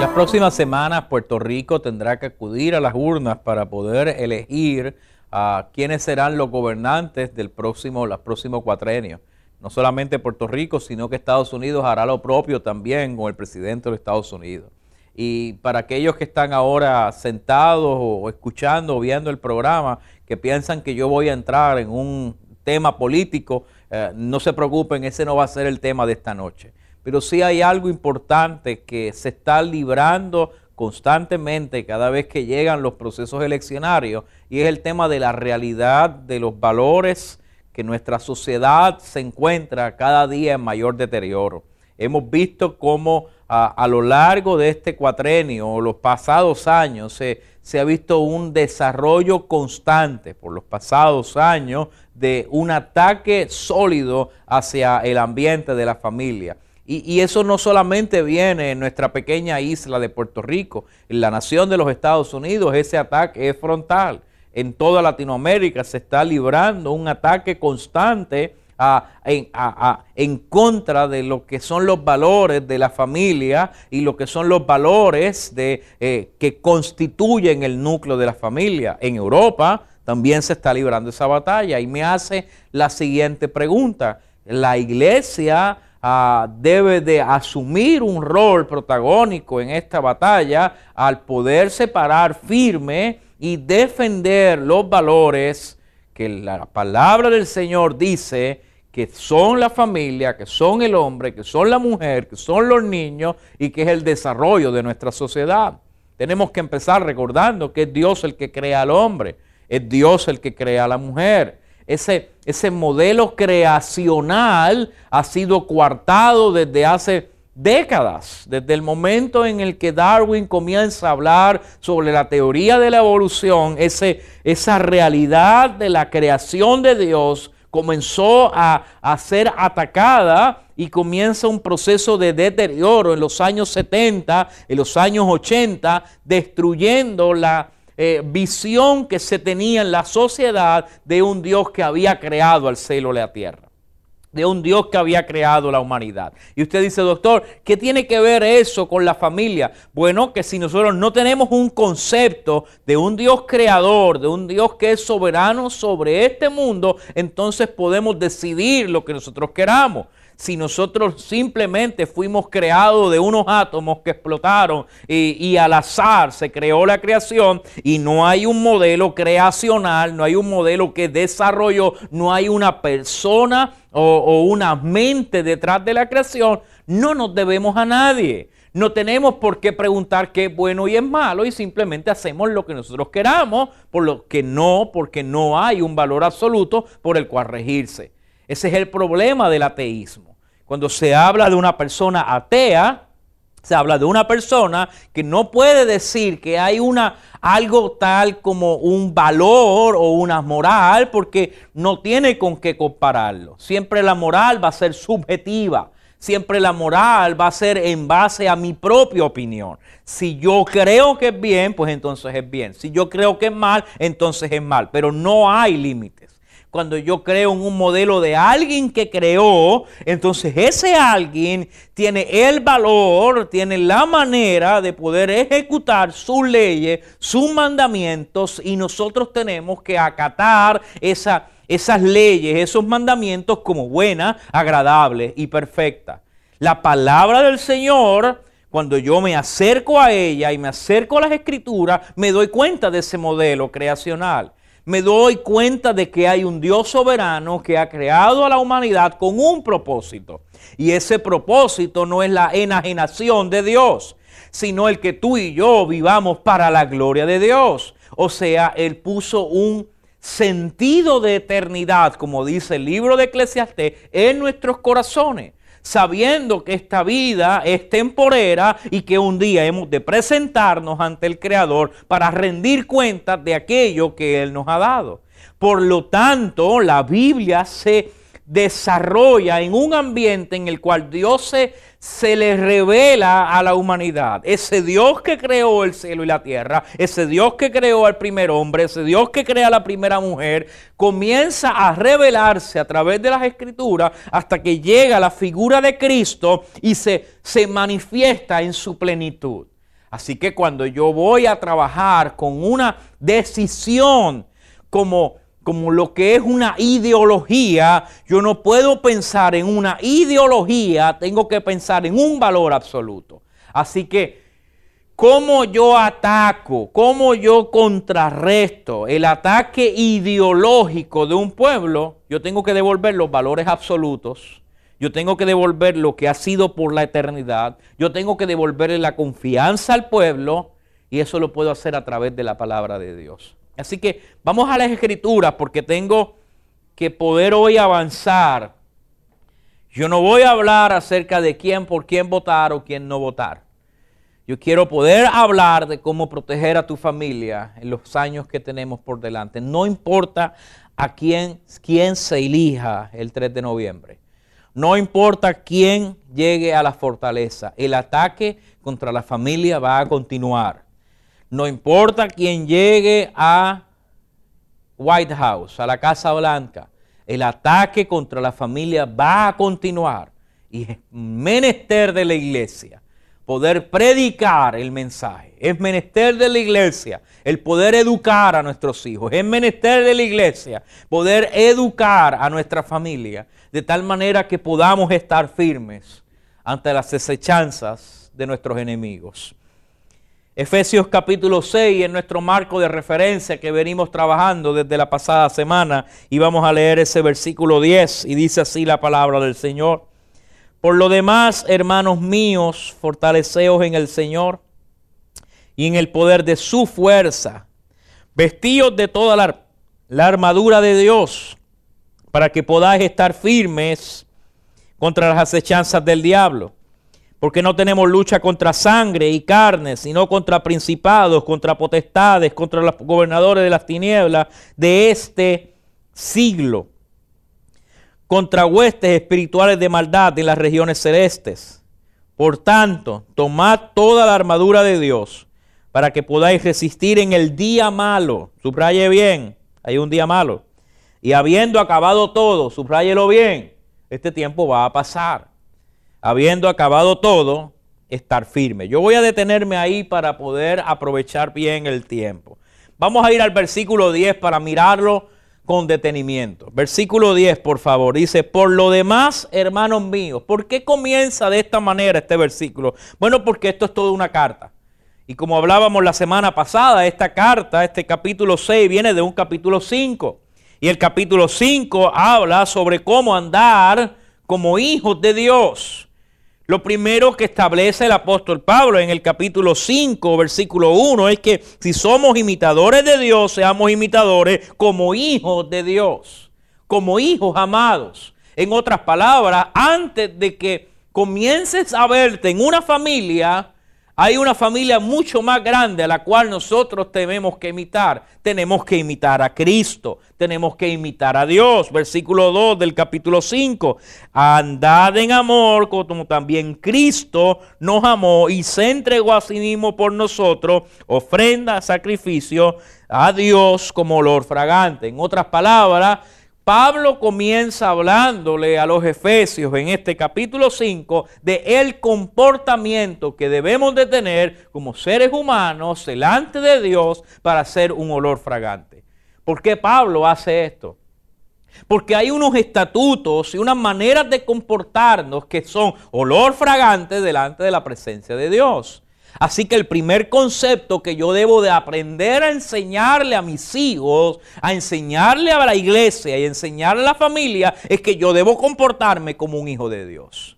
Las próximas semanas Puerto Rico tendrá que acudir a las urnas para poder elegir a quiénes serán los gobernantes del próximo, los próximos cuatrenios. No solamente Puerto Rico, sino que Estados Unidos hará lo propio también con el presidente de Estados Unidos. Y para aquellos que están ahora sentados o escuchando o viendo el programa, que piensan que yo voy a entrar en un tema político, eh, no se preocupen, ese no va a ser el tema de esta noche. Pero sí hay algo importante que se está librando constantemente cada vez que llegan los procesos eleccionarios y es el tema de la realidad de los valores que nuestra sociedad se encuentra cada día en mayor deterioro. Hemos visto cómo a, lo largo de este cuatrenio o los pasados años se, se ha visto un desarrollo constante por los pasados años de un ataque sólido hacia el ambiente de la familia. Y, eso no solamente viene en nuestra pequeña isla de Puerto Rico, en la nación de los Estados Unidos, ese ataque es frontal. En toda Latinoamérica se está librando un ataque constante en, contra de lo que son los valores de la familia y lo que son los valores de, eh, que constituyen el núcleo de la familia. En Europa también se está librando esa batalla y me hace la siguiente pregunta. La iglesia ah, debe de asumir un rol protagónico en esta batalla al poder separar firme y defender los valores que la palabra del Señor dice que son la familia, que son el hombre, que son la mujer, que son los niños y que es el desarrollo de nuestra sociedad. Tenemos que empezar recordando que es Dios el que crea al hombre, es Dios el que crea a la mujer. Ese, ese modelo creacional ha sido coartado desde hace décadas, desde el momento en el que Darwin comienza a hablar sobre la teoría de la evolución, ese, esa realidad de la creación de Dios comenzó a, ser atacada y comienza un proceso de deterioro en los años 70, en los años 80, destruyendo la eh, visión que se tenía en la sociedad de un Dios que había creado al cielo y la tierra de un Dios que había creado la humanidad. Y usted dice, doctor, ¿qué tiene que ver eso con la familia? Bueno, que si nosotros no tenemos un concepto de un Dios creador, de un Dios que es soberano sobre este mundo, entonces podemos decidir lo que nosotros queramos si nosotros simplemente fuimos creados de unos átomos que explotaron y, al azar se creó la creación y no hay un modelo creacional, no hay un modelo que desarrolló, no hay una persona o, o una mente detrás de la creación, no nos debemos a nadie. No tenemos por qué preguntar qué es bueno y es malo y simplemente hacemos lo que nosotros queramos, por lo que no, porque no hay un valor absoluto por el cual regirse. Ese es el problema del ateísmo. Cuando se habla de una persona atea, se habla de una persona que no puede decir que hay una algo tal como un valor o una moral porque no tiene con qué compararlo. Siempre la moral va a ser subjetiva. Siempre la moral va a ser en base a mi propia opinión. Si yo creo que es bien, pues entonces es bien. Si yo creo que es mal, entonces es mal. Pero no hay límites cuando yo creo en un modelo de alguien que creó, entonces ese alguien tiene el valor, tiene la manera de poder ejecutar sus leyes, sus mandamientos y nosotros tenemos que acatar esas leyes, esos mandamientos como buenas, agradables y perfectas. La palabra del Señor cuando yo me acerco a ella y me acerco a las escrituras, me doy cuenta de ese modelo creacional me doy cuenta de que hay un Dios soberano que ha creado a la humanidad con un propósito. Y ese propósito no es la enajenación de Dios, sino el que tú y yo vivamos para la gloria de Dios. O sea, Él puso un sentido de eternidad, como dice el libro de Eclesiastés, en nuestros corazones. Sabiendo que esta vida es temporera y que un día hemos de presentarnos ante el Creador para rendir cuentas de aquello que Él nos ha dado. Por lo tanto, la Biblia se desarrolla en un ambiente en el cual Dios se, se le revela a la humanidad. Ese Dios que creó el cielo y la tierra, ese Dios que creó al primer hombre, ese Dios que crea a la primera mujer, comienza a revelarse a través de las escrituras hasta que llega la figura de Cristo y se, se manifiesta en su plenitud. Así que cuando yo voy a trabajar con una decisión como como lo que es una ideología, yo no puedo pensar en una ideología, tengo que pensar en un valor absoluto. Así que, ¿cómo yo ataco, cómo yo contrarresto el ataque ideológico de un pueblo? Yo tengo que devolver los valores absolutos. Yo tengo que devolver lo que ha sido por la eternidad. Yo tengo que devolverle la confianza al pueblo. Y eso lo puedo hacer a través de la palabra de Dios. Así que vamos a las escrituras porque tengo que poder hoy avanzar. Yo no voy a hablar acerca de quién, por quién votar o quién no votar. Yo quiero poder hablar de cómo proteger a tu familia en los años que tenemos por delante. No importa a quién, se elija el 3 de noviembre. No importa quién llegue a la fortaleza. El ataque contra la familia va a continuar. No importa quién llegue a White House, a la Casa Blanca, el ataque contra la familia va a continuar. Y es menester de la iglesia poder predicar el mensaje. Es menester de la iglesia el poder educar a nuestros hijos. Es menester de la iglesia poder educar a nuestra familia de tal manera que podamos estar firmes ante las desechanzas de nuestros enemigos. Efesios capítulo 6 en nuestro marco de referencia que venimos trabajando desde la pasada semana y vamos a leer ese versículo 10 y dice así la palabra del Señor. Por lo demás, hermanos míos, fortaleceos en el Señor y en el poder de su fuerza, vestidos de toda la, la armadura de Dios para que podáis estar firmes contra las acechanzas del diablo porque no tenemos lucha contra sangre y carne, sino contra principados, contra potestades, contra los gobernadores de las tinieblas de este siglo, contra huestes espirituales de maldad en las regiones celestes. Por tanto, tomad toda la armadura de Dios para que podáis resistir en el día malo. Subraye bien, hay un día malo. Y habiendo acabado todo, subrayelo bien, este tiempo va a pasar habiendo acabado todo, estar firme. Yo voy a detenerme ahí para poder aprovechar bien el tiempo. Vamos a ir al versículo 10 para mirarlo con detenimiento. Versículo 10, por favor, dice, por lo demás, hermanos míos, ¿por qué comienza de esta manera este versículo? Bueno, porque esto es toda una carta. Y como hablábamos la semana pasada, esta carta, este capítulo 6, viene de un capítulo 5. Y el capítulo 5 habla sobre cómo andar como hijos de Dios. Lo primero que establece el apóstol Pablo en el capítulo 5, versículo 1, es que si somos imitadores de Dios, seamos imitadores como hijos de Dios, como hijos amados. En otras palabras, antes de que comiences a verte en una familia, hay una familia mucho más grande a la cual nosotros tenemos que imitar. Tenemos que imitar a Cristo, tenemos que imitar a Dios. Versículo 2 del capítulo 5. Andad en amor como también Cristo nos amó y se entregó a sí mismo por nosotros, ofrenda, sacrificio a Dios como olor fragante. En otras palabras, Pablo comienza hablándole a los efesios en este capítulo 5 de el comportamiento que debemos de tener como seres humanos delante de Dios para ser un olor fragante. ¿Por qué Pablo hace esto? Porque hay unos estatutos y unas maneras de comportarnos que son olor fragante delante de la presencia de Dios. Así que el primer concepto que yo debo de aprender a enseñarle a mis hijos, a enseñarle a la iglesia y enseñarle a la familia, es que yo debo comportarme como un hijo de Dios.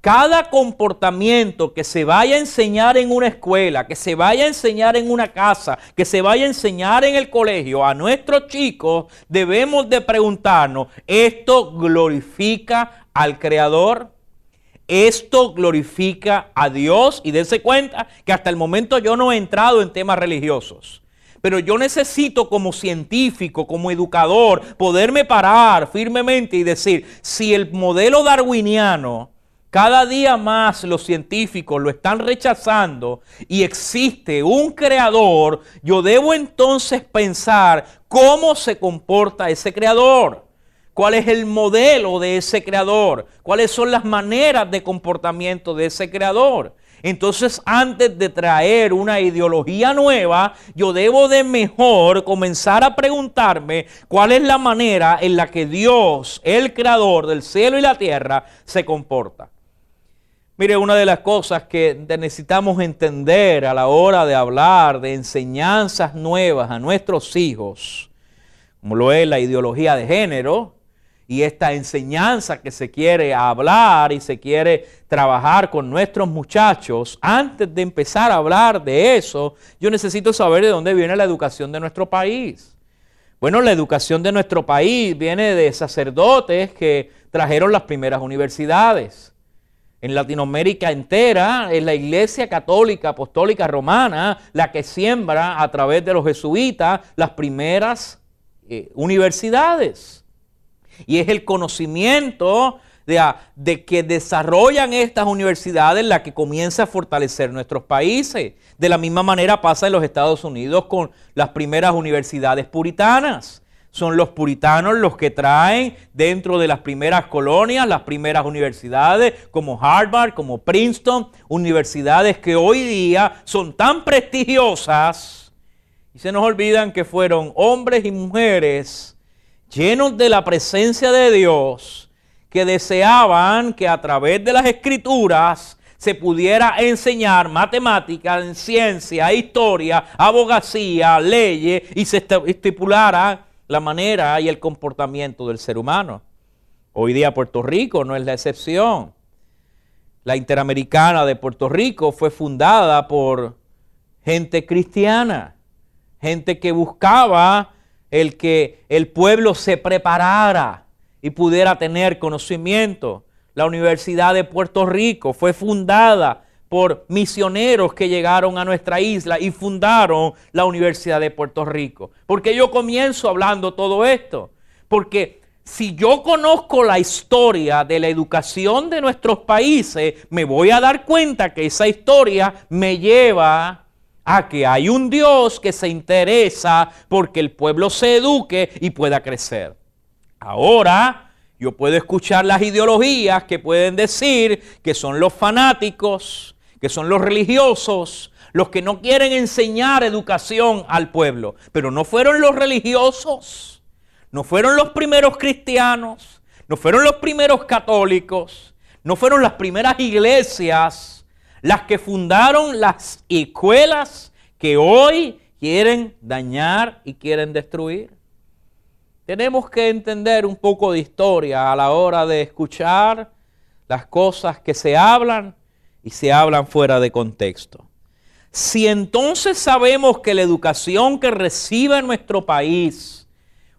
Cada comportamiento que se vaya a enseñar en una escuela, que se vaya a enseñar en una casa, que se vaya a enseñar en el colegio a nuestros chicos, debemos de preguntarnos, ¿esto glorifica al Creador? Esto glorifica a Dios y dense cuenta que hasta el momento yo no he entrado en temas religiosos. Pero yo necesito como científico, como educador, poderme parar firmemente y decir, si el modelo darwiniano cada día más los científicos lo están rechazando y existe un creador, yo debo entonces pensar cómo se comporta ese creador. ¿Cuál es el modelo de ese creador? ¿Cuáles son las maneras de comportamiento de ese creador? Entonces, antes de traer una ideología nueva, yo debo de mejor comenzar a preguntarme cuál es la manera en la que Dios, el creador del cielo y la tierra, se comporta. Mire, una de las cosas que necesitamos entender a la hora de hablar de enseñanzas nuevas a nuestros hijos, como lo es la ideología de género, y esta enseñanza que se quiere hablar y se quiere trabajar con nuestros muchachos, antes de empezar a hablar de eso, yo necesito saber de dónde viene la educación de nuestro país. Bueno, la educación de nuestro país viene de sacerdotes que trajeron las primeras universidades en Latinoamérica entera es la Iglesia Católica Apostólica Romana la que siembra a través de los jesuitas las primeras eh, universidades. Y es el conocimiento de, de, que desarrollan estas universidades la que comienza a fortalecer nuestros países. De la misma manera pasa en los Estados Unidos con las primeras universidades puritanas. Son los puritanos los que traen dentro de las primeras colonias, las primeras universidades como Harvard, como Princeton, universidades que hoy día son tan prestigiosas y se nos olvidan que fueron hombres y mujeres llenos de la presencia de Dios que deseaban que a través de las escrituras se pudiera enseñar matemática, ciencia, historia, abogacía, leyes y se estipulara la manera y el comportamiento del ser humano. Hoy día Puerto Rico no es la excepción. La Interamericana de Puerto Rico fue fundada por gente cristiana, gente que buscaba el que el pueblo se preparara y pudiera tener conocimiento. La Universidad de Puerto Rico fue fundada por misioneros que llegaron a nuestra isla y fundaron la Universidad de Puerto Rico. Porque yo comienzo hablando todo esto. Porque si yo conozco la historia de la educación de nuestros países, me voy a dar cuenta que esa historia me lleva a que hay un Dios que se interesa porque el pueblo se eduque y pueda crecer. Ahora, yo puedo escuchar las ideologías que pueden decir que son los fanáticos, que son los religiosos, los que no quieren enseñar educación al pueblo. Pero no fueron los religiosos, no fueron los primeros cristianos, no fueron los primeros católicos, no fueron las primeras iglesias las que fundaron las escuelas que hoy quieren dañar y quieren destruir. Tenemos que entender un poco de historia a la hora de escuchar las cosas que se hablan y se hablan fuera de contexto. Si entonces sabemos que la educación que recibe nuestro país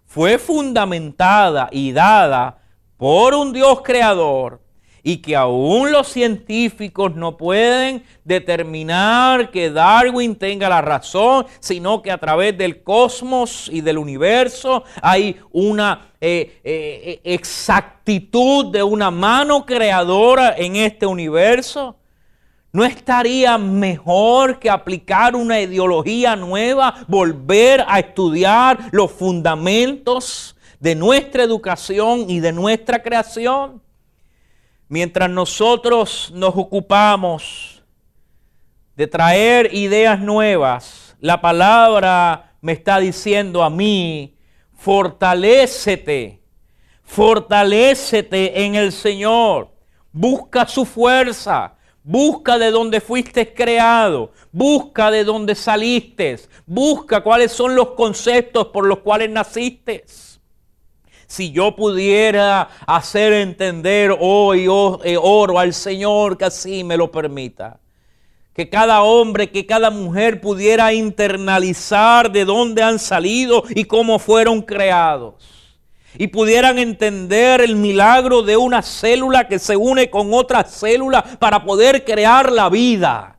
fue fundamentada y dada por un Dios creador, y que aún los científicos no pueden determinar que Darwin tenga la razón, sino que a través del cosmos y del universo hay una eh, eh, exactitud de una mano creadora en este universo. ¿No estaría mejor que aplicar una ideología nueva, volver a estudiar los fundamentos de nuestra educación y de nuestra creación? Mientras nosotros nos ocupamos de traer ideas nuevas, la palabra me está diciendo a mí, fortalécete, fortalécete en el Señor, busca su fuerza, Busca de dónde fuiste creado. Busca de dónde saliste. Busca cuáles son los conceptos por los cuales naciste. Si yo pudiera hacer entender hoy oh, eh, oro al Señor que así me lo permita. Que cada hombre, que cada mujer pudiera internalizar de dónde han salido y cómo fueron creados y pudieran entender el milagro de una célula que se une con otra célula para poder crear la vida.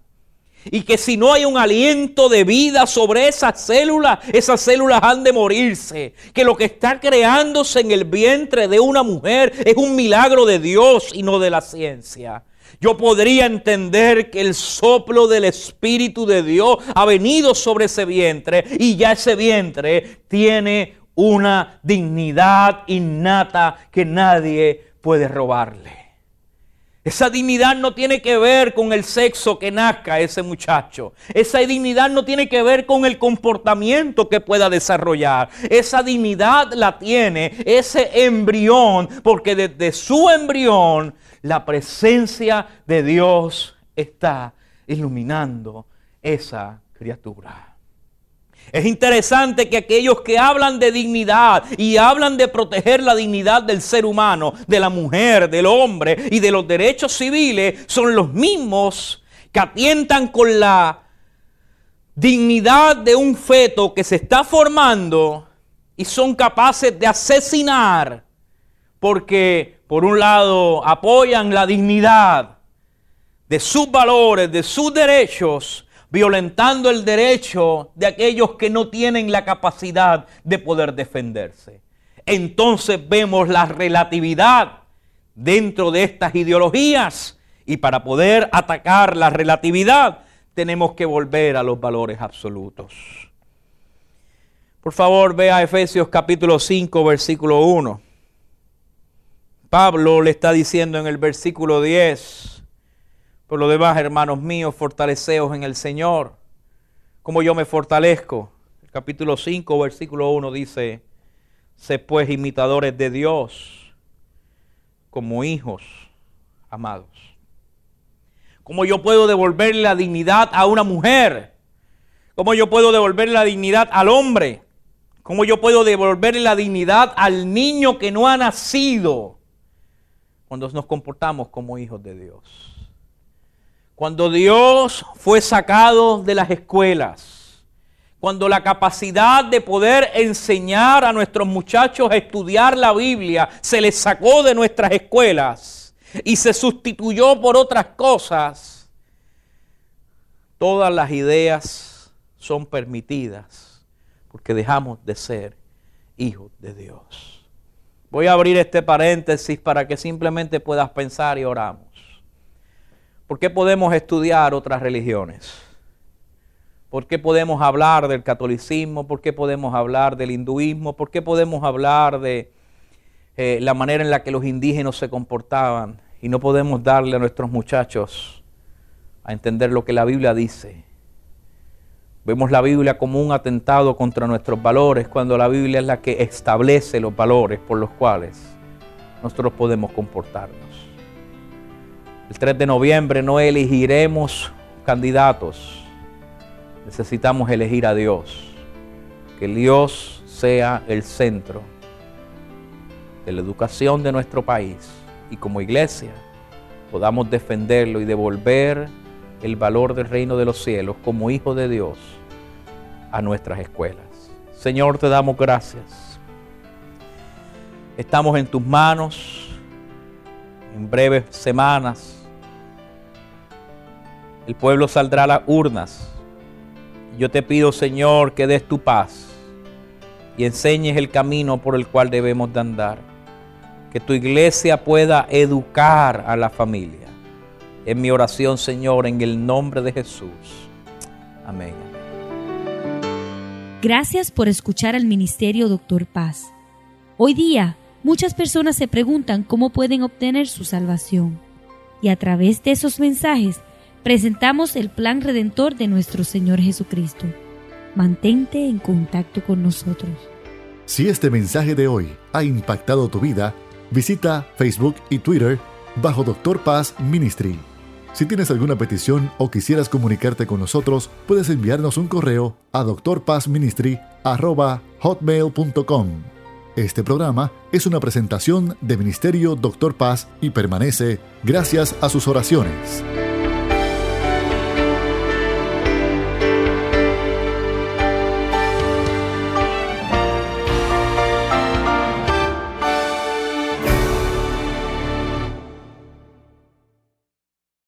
Y que si no hay un aliento de vida sobre esas células, esas células han de morirse. Que lo que está creándose en el vientre de una mujer es un milagro de Dios y no de la ciencia. Yo podría entender que el soplo del Espíritu de Dios ha venido sobre ese vientre y ya ese vientre tiene una dignidad innata que nadie puede robarle. Esa dignidad no tiene que ver con el sexo que nazca ese muchacho. Esa dignidad no tiene que ver con el comportamiento que pueda desarrollar. Esa dignidad la tiene ese embrión, porque desde su embrión la presencia de Dios está iluminando esa criatura. Es interesante que aquellos que hablan de dignidad y hablan de proteger la dignidad del ser humano, de la mujer, del hombre y de los derechos civiles, son los mismos que atientan con la dignidad de un feto que se está formando y son capaces de asesinar porque por un lado apoyan la dignidad de sus valores, de sus derechos, violentando el derecho de aquellos que no tienen la capacidad de poder defenderse. Entonces vemos la relatividad dentro de estas ideologías y para poder atacar la relatividad tenemos que volver a los valores absolutos. Por favor, vea Efesios capítulo 5, versículo 1. Pablo le está diciendo en el versículo 10, por lo demás, hermanos míos, fortaleceos en el Señor, como yo me fortalezco. El capítulo 5, versículo 1 dice, sé pues imitadores de Dios como hijos amados. ¿Cómo yo puedo devolverle la dignidad a una mujer? ¿Cómo yo puedo devolverle la dignidad al hombre? ¿Cómo yo puedo devolverle la dignidad al niño que no ha nacido? Cuando nos comportamos como hijos de Dios. Cuando Dios fue sacado de las escuelas, cuando la capacidad de poder enseñar a nuestros muchachos a estudiar la Biblia se les sacó de nuestras escuelas y se sustituyó por otras cosas, todas las ideas son permitidas porque dejamos de ser hijos de Dios. Voy a abrir este paréntesis para que simplemente puedas pensar y oramos. ¿Por qué podemos estudiar otras religiones? ¿Por qué podemos hablar del catolicismo? ¿Por qué podemos hablar del hinduismo? ¿Por qué podemos hablar de eh, la manera en la que los indígenas se comportaban? Y no podemos darle a nuestros muchachos a entender lo que la Biblia dice. Vemos la Biblia como un atentado contra nuestros valores cuando la Biblia es la que establece los valores por los cuales nosotros podemos comportarnos. El 3 de noviembre no elegiremos candidatos. Necesitamos elegir a Dios. Que Dios sea el centro de la educación de nuestro país y como iglesia podamos defenderlo y devolver el valor del reino de los cielos como hijo de Dios a nuestras escuelas. Señor, te damos gracias. Estamos en tus manos en breves semanas el pueblo saldrá a las urnas. Yo te pido, Señor, que des tu paz y enseñes el camino por el cual debemos de andar. Que tu iglesia pueda educar a la familia. En mi oración, Señor, en el nombre de Jesús. Amén. Gracias por escuchar al Ministerio Doctor Paz. Hoy día, muchas personas se preguntan cómo pueden obtener su salvación. Y a través de esos mensajes, presentamos el plan redentor de nuestro Señor Jesucristo. Mantente en contacto con nosotros. Si este mensaje de hoy ha impactado tu vida, visita Facebook y Twitter bajo Doctor Paz Ministry. Si tienes alguna petición o quisieras comunicarte con nosotros, puedes enviarnos un correo a doctorpazministry@hotmail.com. Este programa es una presentación de Ministerio Doctor Paz y permanece gracias a sus oraciones.